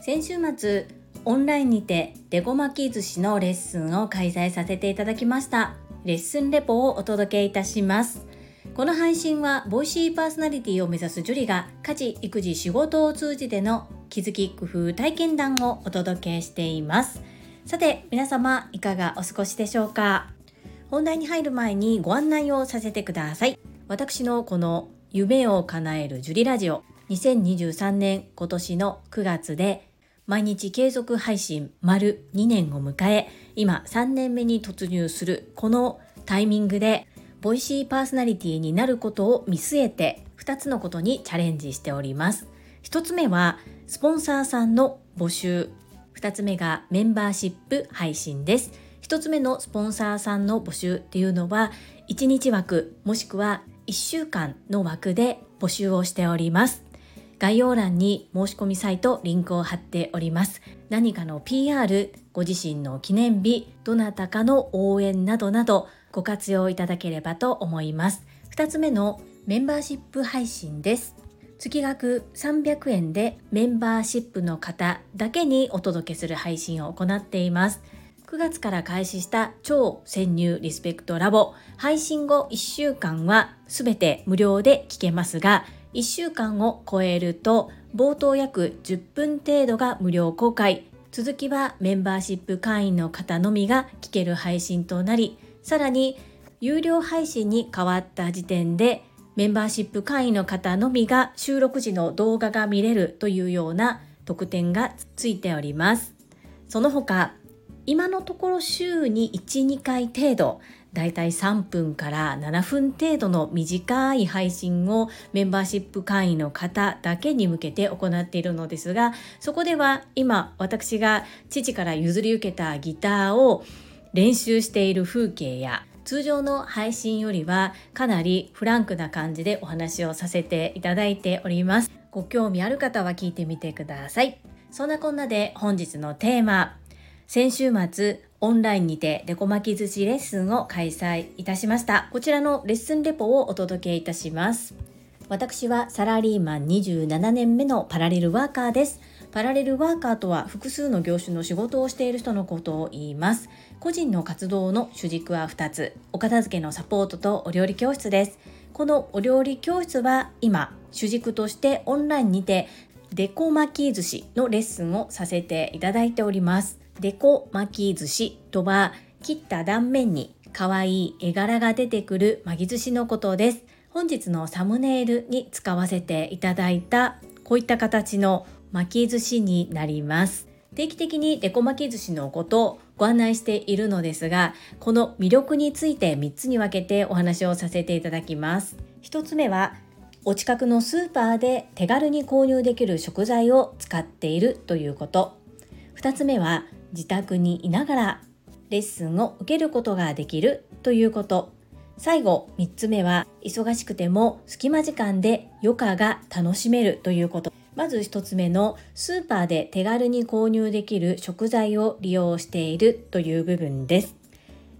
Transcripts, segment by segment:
先週末オンラインにてデコ巻き寿司のレッスンを開催させていただきました。レッスンレポをお届けいたします。この配信はボイシーパーソナリティを目指すジュリが家事育児仕事を通じての気づき工夫体験談をお届けしています。さて皆様いかがお過ごしでしょうか？本題に入る前にご案内をさせてください。私のこの夢を叶えるジュリラジオ2023年今年の9月で毎日継続配信丸2年を迎え、今3年目に突入するこのタイミングで、ボイシーパーソナリティになることを見据えて2つのことにチャレンジしております。1つ目は、スポンサーさんの募集。2つ目がメンバーシップ配信です。1つ目のスポンサーさんの募集っていうのは、1日枠もしくは1週間の枠で募集をしております。概要欄に申し込みサイトリンクを貼っております。何かの PR、ご自身の記念日、どなたかの応援などなどご活用いただければと思います。2つ目のメンバーシップ配信です。月額300円でメンバーシップの方だけにお届けする配信を行っています。9月から開始した超潜入リスペクトラボ。配信後1週間は全て無料で聞けますが1週間を超えると冒頭約10分程度が無料公開。続きはメンバーシップ会員の方のみが聞ける配信となりさらに有料配信に変わった時点でメンバーシップ会員の方のみが収録時の動画が見れるというような特典がついております。その他今のところ週に1、2回程度だいたい3分から7分程度の短い配信をメンバーシップ会員の方だけに向けて行っているのですがそこでは今私が父から譲り受けたギターを練習している風景や通常の配信よりはかなりフランクな感じでお話をさせていただいております。ご興味ある方は聞いてみてください。そんなこんなで本日のテーマ先週末オンラインにてデコ巻き寿司レッスンを開催いたしました。こちらのレッスンレポをお届けいたします。私はサラリーマン27年目のパラレルワーカーです。パラレルワーカーとは複数の業種の仕事をしている人のことを言います。個人の活動の主軸は2つ。お片付けのサポートとお料理教室です。このお料理教室は今、主軸としてオンラインにてデコ巻き寿司のレッスンをさせていただいております。デコ巻き寿司とは切った断面に可愛い絵柄が出てくる巻き寿司のことです。本日のサムネイルに使わせていただいたこういった形の巻き寿司になります。定期的にデコ巻き寿司のことをご案内しているのですが、この魅力について3つに分けてお話をさせていただきます。1つ目は、お近くのスーパーで手軽に購入できる食材を使っているということ。2つ目は、自宅にいながらレッスンを受けることができるということ。最後3つ目は忙しくても隙間時間で余暇が楽しめるということ。まず1つ目のスーパーで手軽に購入できる食材を利用しているという部分です。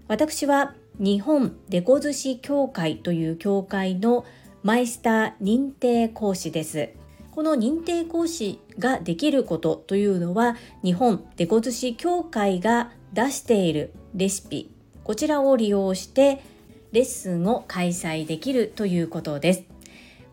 私は日本デコ寿司協会という協会のマイスター認定講師です。この認定講師ができることというのは日本デコ寿司協会が出しているレシピ。こちらを利用してレッスンを開催できるということです。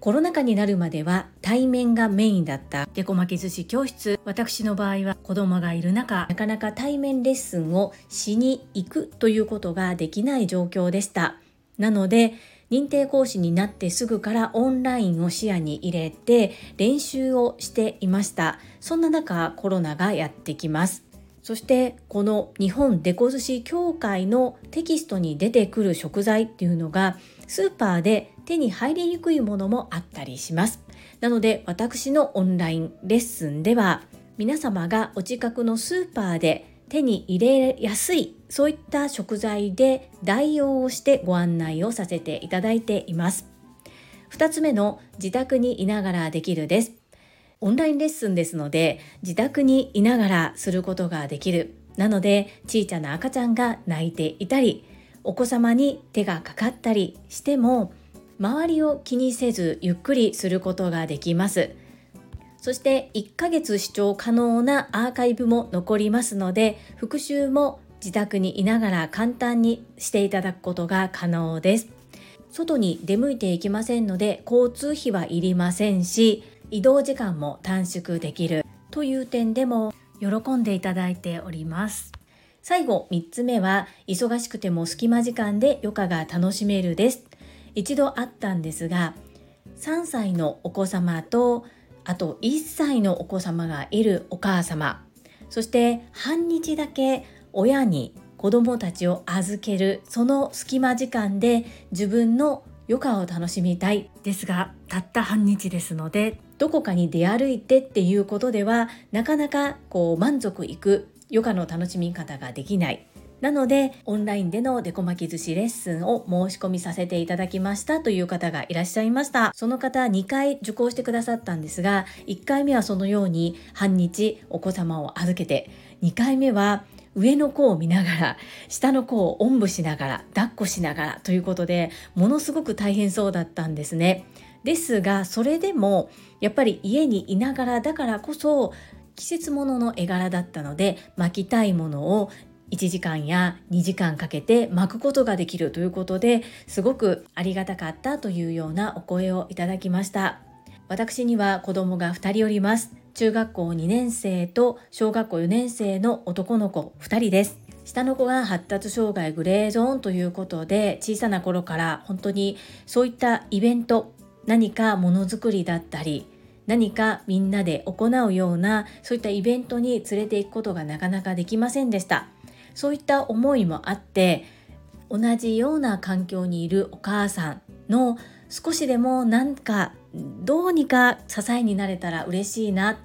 コロナ禍になるまでは対面がメインだった。デコ巻き寿司教室。私の場合は子供がいる中なかなか対面レッスンをしに行くということができない状況でした。なので認定講師になってすぐからオンラインを視野に入れて練習をしていました。そんな中コロナがやってきます。そしてこの日本デコ寿司協会のテキストに出てくる食材っていうのがスーパーで手に入りにくいものもあったりします。なので私のオンラインレッスンでは皆様がお近くのスーパーで手に入れやすいそういった食材で代用をしてご案内をさせていただいています。2つ目の自宅にいながらできるです。オンラインレッスンですので自宅にいながらすることができる。なので小さな赤ちゃんが泣いていたりお子様に手がかかったりしても周りを気にせずゆっくりすることができます。そして1ヶ月視聴可能なアーカイブも残りますので復習も自宅にいながら簡単にしていただくことが可能です。外に出向いていきませんので交通費はいりませんし移動時間も短縮できる。という点でも喜んでいただいております。最後3つ目は忙しくても隙間時間で余暇が楽しめるです。一度あったんですが3歳のお子様とあと1歳のお子様がいるお母様。そして半日だけ親に子供たちを預けるその隙間時間で自分の余暇を楽しみたいですがたった半日ですのでどこかに出歩いてっていうことではなかなかこう満足いく余暇の楽しみ方ができない。なのでオンラインでのデコ巻き寿司レッスンを申し込みさせていただきましたという方がいらっしゃいましたその方2回受講してくださったんですが1回目はそのように半日お子様を預けて2回目は上の子を見ながら下の子をおんぶしながら抱っこしながらということでものすごく大変そうだったんですね。ですがそれでもやっぱり家にいながらだからこそ季節物の絵柄だったので巻きたいものを1時間や2時間かけて巻くことができるということですごくありがたかったというようなお声をいただきました。私には子供が2人おります。中学校2年生と小学校4年生の男の子2人です。下の子が発達障害グレーゾーンということで小さな頃から本当にそういったイベント何かものづくりだったり何かみんなで行うようなそういったイベントに連れて行くことがなかなかできませんでした。そういった思いもあって同じような環境にいるお母さんの少しでもなんかどうにか支えになれたら嬉しいな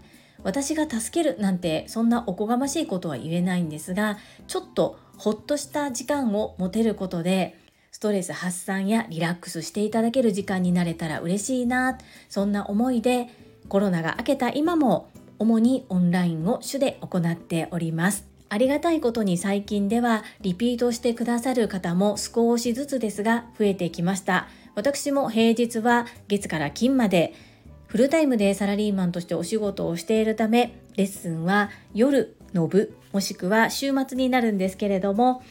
私が助けるなんてそんなおこがましいことは言えないんですがちょっとほっとした時間を持てることでストレス発散やリラックスしていただける時間になれたら嬉しいなそんな思いでコロナが明けた今も主にオンラインを主で行っております。ありがたいことに最近ではリピートしてくださる方も少しずつですが増えてきました。私も平日は月から金までフルタイムでサラリーマンとしてお仕事をしているためレッスンは夜の部もしくは週末になるんですけれども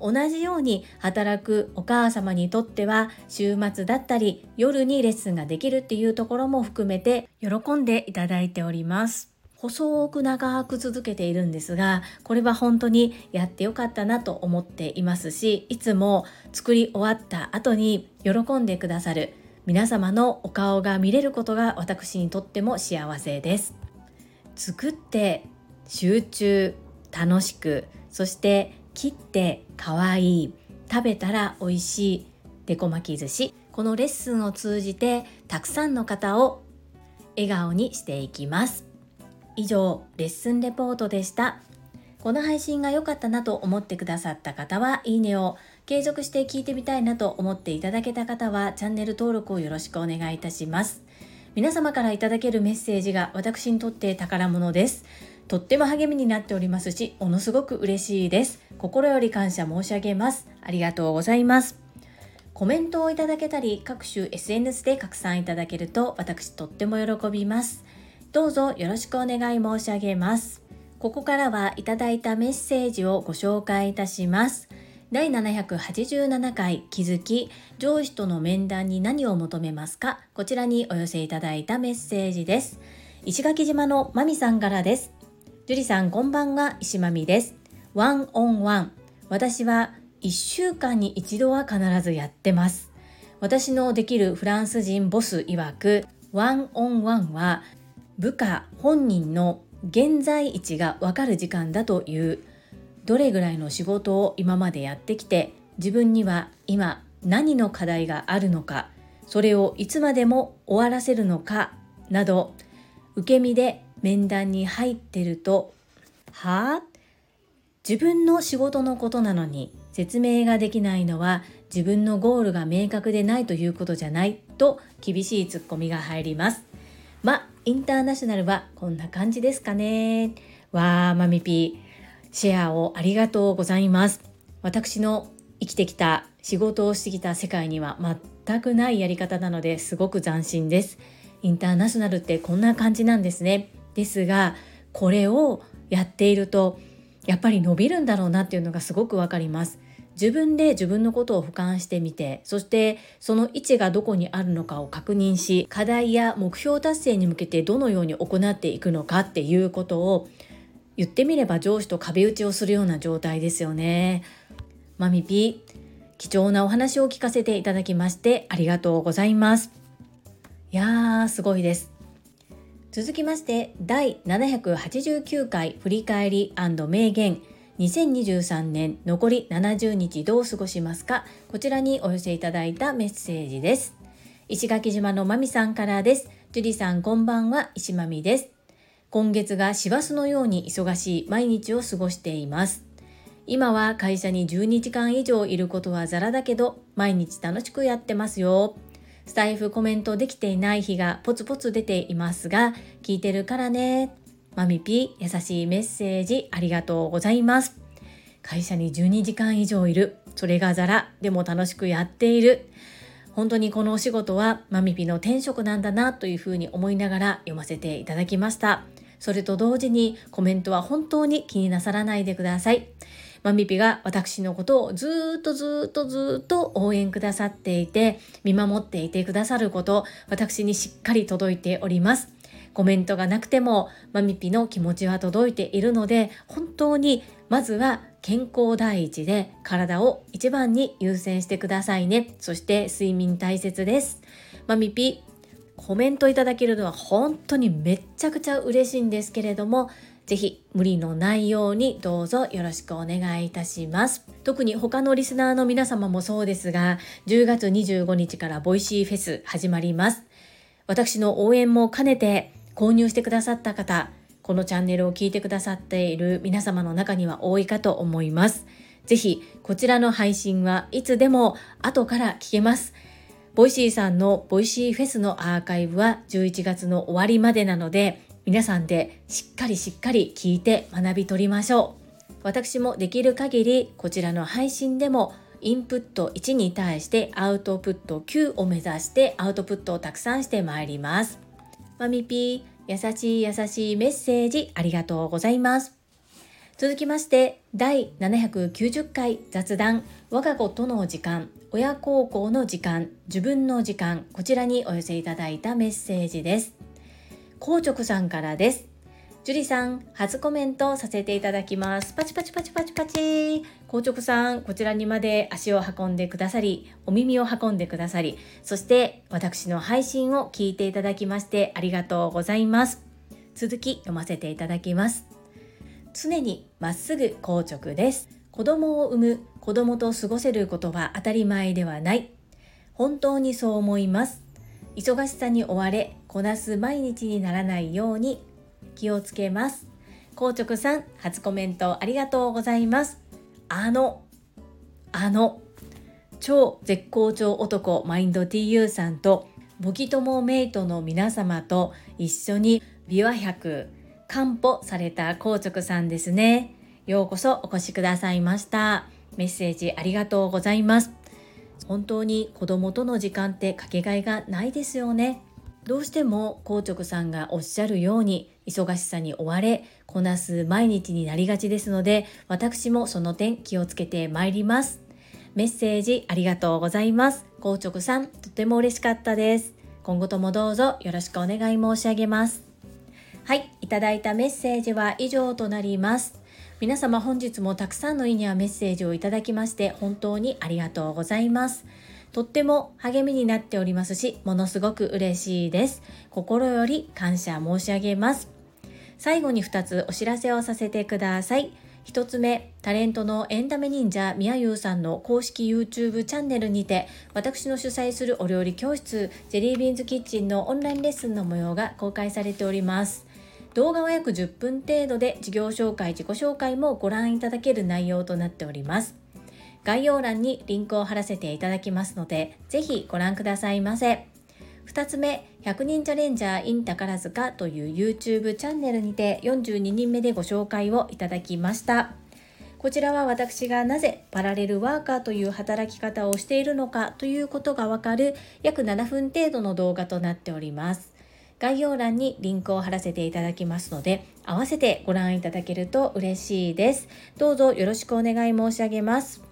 同じように働くお母様にとっては週末だったり夜にレッスンができるっていうところも含めて喜んでいただいております。細く長く続けているんですがこれは本当にやってよかったなと思っていますしいつも作り終わった後に喜んでくださる皆様のお顔が見れることが私にとっても幸せです。作って集中楽しくそして切ってかわいい食べたら美味しいデコ巻き寿司このレッスンを通じてたくさんの方を笑顔にしていきます。以上レッスンレポートでした。この配信が良かったなと思ってくださった方はいいねを継続して聞いてみたいなと思っていただけた方はチャンネル登録をよろしくお願いいたします。皆様からいただけるメッセージが私にとって宝物です。とっても励みになっておりますしものすごく嬉しいです。心より感謝申し上げます。ありがとうございます。コメントをいただけたり各種 SNS で拡散いただけると私とっても喜びます。どうぞよろしくお願い申し上げます。ここからはいただいたメッセージをご紹介いたします。第787回気づき上司との面談に何を求めますか？こちらにお寄せいただいたメッセージです。石垣島のまみさんからです。樹里さんこんばんは石まみです。ワンオンワン。私は1週間に一度は必ずやってます。私のできるフランス人ボス曰くワンオンワンは部下本人の現在位置がわかる時間だというどれぐらいの仕事を今までやってきて自分には今何の課題があるのかそれをいつまでも終わらせるのかなど受け身で面談に入ってるとはあ自分の仕事のことなのに説明ができないのは自分のゴールが明確でないということじゃないと厳しいツッコミが入ります。ま、インターナショナルはこんな感じですかね。わー、マミピー。シェアをありがとうございます。私の生きてきた仕事をしてきた世界には全くないやり方なのですごく斬新ですインターナショナルってこんな感じなんですねですがこれをやっているとやっぱり伸びるんだろうなっていうのがすごくわかります自分で自分のことを俯瞰してみてそしてその位置がどこにあるのかを確認し課題や目標達成に向けてどのように行っていくのかっていうことを言ってみれば上司と壁打ちをするような状態ですよね。マミピ貴重なお話を聞かせていただきましてありがとうございます。いやーすごいです。続きまして第789回振り返り名言2023年残り70日どう過ごしますか？こちらにお寄せいただいたメッセージです。石垣島のまみさんからです。樹里さんこんばんは石まみです。今月が師走のように忙しい毎日を過ごしています。今は会社に12時間以上いることはザラだけど毎日楽しくやってますよ。スタイフコメントできていない日がポツポツ出ていますが聞いてるからね。マミピ優しいメッセージありがとうございます。会社に12時間以上いる。それがザラ。でも楽しくやっている。本当にこのお仕事はマミピの転職なんだなというふうに思いながら読ませていただきました。それと同時にコメントは本当に気になさらないでください。マミピが私のことをずっとずっとずっと応援くださっていて見守っていてくださること私にしっかり届いております。コメントがなくてもマミピの気持ちは届いているので本当にまずは健康第一で体を一番に優先してくださいねそして睡眠大切ですマミピコメントいただけるのは本当にめっちゃくちゃ嬉しいんですけれどもぜひ無理のないようにどうぞよろしくお願いいたします。特に他のリスナーの皆様もそうですが、10月25日からボイシーフェス始まります。私の応援も兼ねて購入してくださった方、このチャンネルを聞いてくださっている皆様の中には多いかと思います。ぜひ、こちらの配信はいつでも後から聞けます。ボイシーさんのボイシーフェスのアーカイブは11月の終わりまでなので、皆さんでしっかりしっかり聞いて学び取りましょう。私もできる限りこちらの配信でもインプット1に対してアウトプット9を目指してアウトプットをたくさんしてまいります。マミピー、優しい優しいメッセージありがとうございます。続きまして、第790回雑談、我が子との時間、親孝行の時間、自分の時間、こちらにお寄せいただいたメッセージです。硬直さんからです。樹里さん、初コメントさせていただきます。パチパチパチパチパチ。硬直さん、こちらにまで足を運んでくださり、お耳を運んでくださり、そして私の配信を聞いていただきましてありがとうございます。続き読ませていただきます。常にまっすぐ硬直です。子供を産む、子供と過ごせることは当たり前ではない。本当にそう思います。忙しさに追われ、こなす毎日にならないように気をつけます。硬直さん、初コメントありがとうございます。あの、あの、超絶好調男マインド TU さんと、ボキ友メイトの皆様と一緒にビワ100完歩された硬直さんですね。ようこそお越しくださいました。メッセージありがとうございます。本当に子供との時間ってかけがえがないですよね。どうしても硬直さんがおっしゃるように忙しさに追われこなす毎日になりがちですので私もその点気をつけてまいります。メッセージありがとうございます。硬直さんとても嬉しかったです。今後ともどうぞよろしくお願い申し上げます。はいいただいたメッセージは以上となります。皆様本日もたくさんのいいねやメッセージをいただきまして本当にありがとうございます。とっても励みになっておりますし、ものすごく嬉しいです。心より感謝申し上げます。最後に2つお知らせをさせてください。1つ目、タレントのエンタメ忍者みやゆうさんの公式 YouTube チャンネルにて、私の主催するお料理教室、ジェリービーンズキッチンのオンラインレッスンの模様が公開されております。動画は約10分程度で事業紹介、自己紹介もご覧いただける内容となっております。概要欄にリンクを貼らせていただきますので、ぜひご覧くださいませ。2つ目、100人チャレンジャー in 宝塚という YouTube チャンネルにて42人目でご紹介をいただきました。こちらは私がなぜパラレルワーカーという働き方をしているのかということがわかる約7分程度の動画となっております。概要欄にリンクを貼らせていただきますので、合わせてご覧いただけると嬉しいです。どうぞよろしくお願い申し上げます。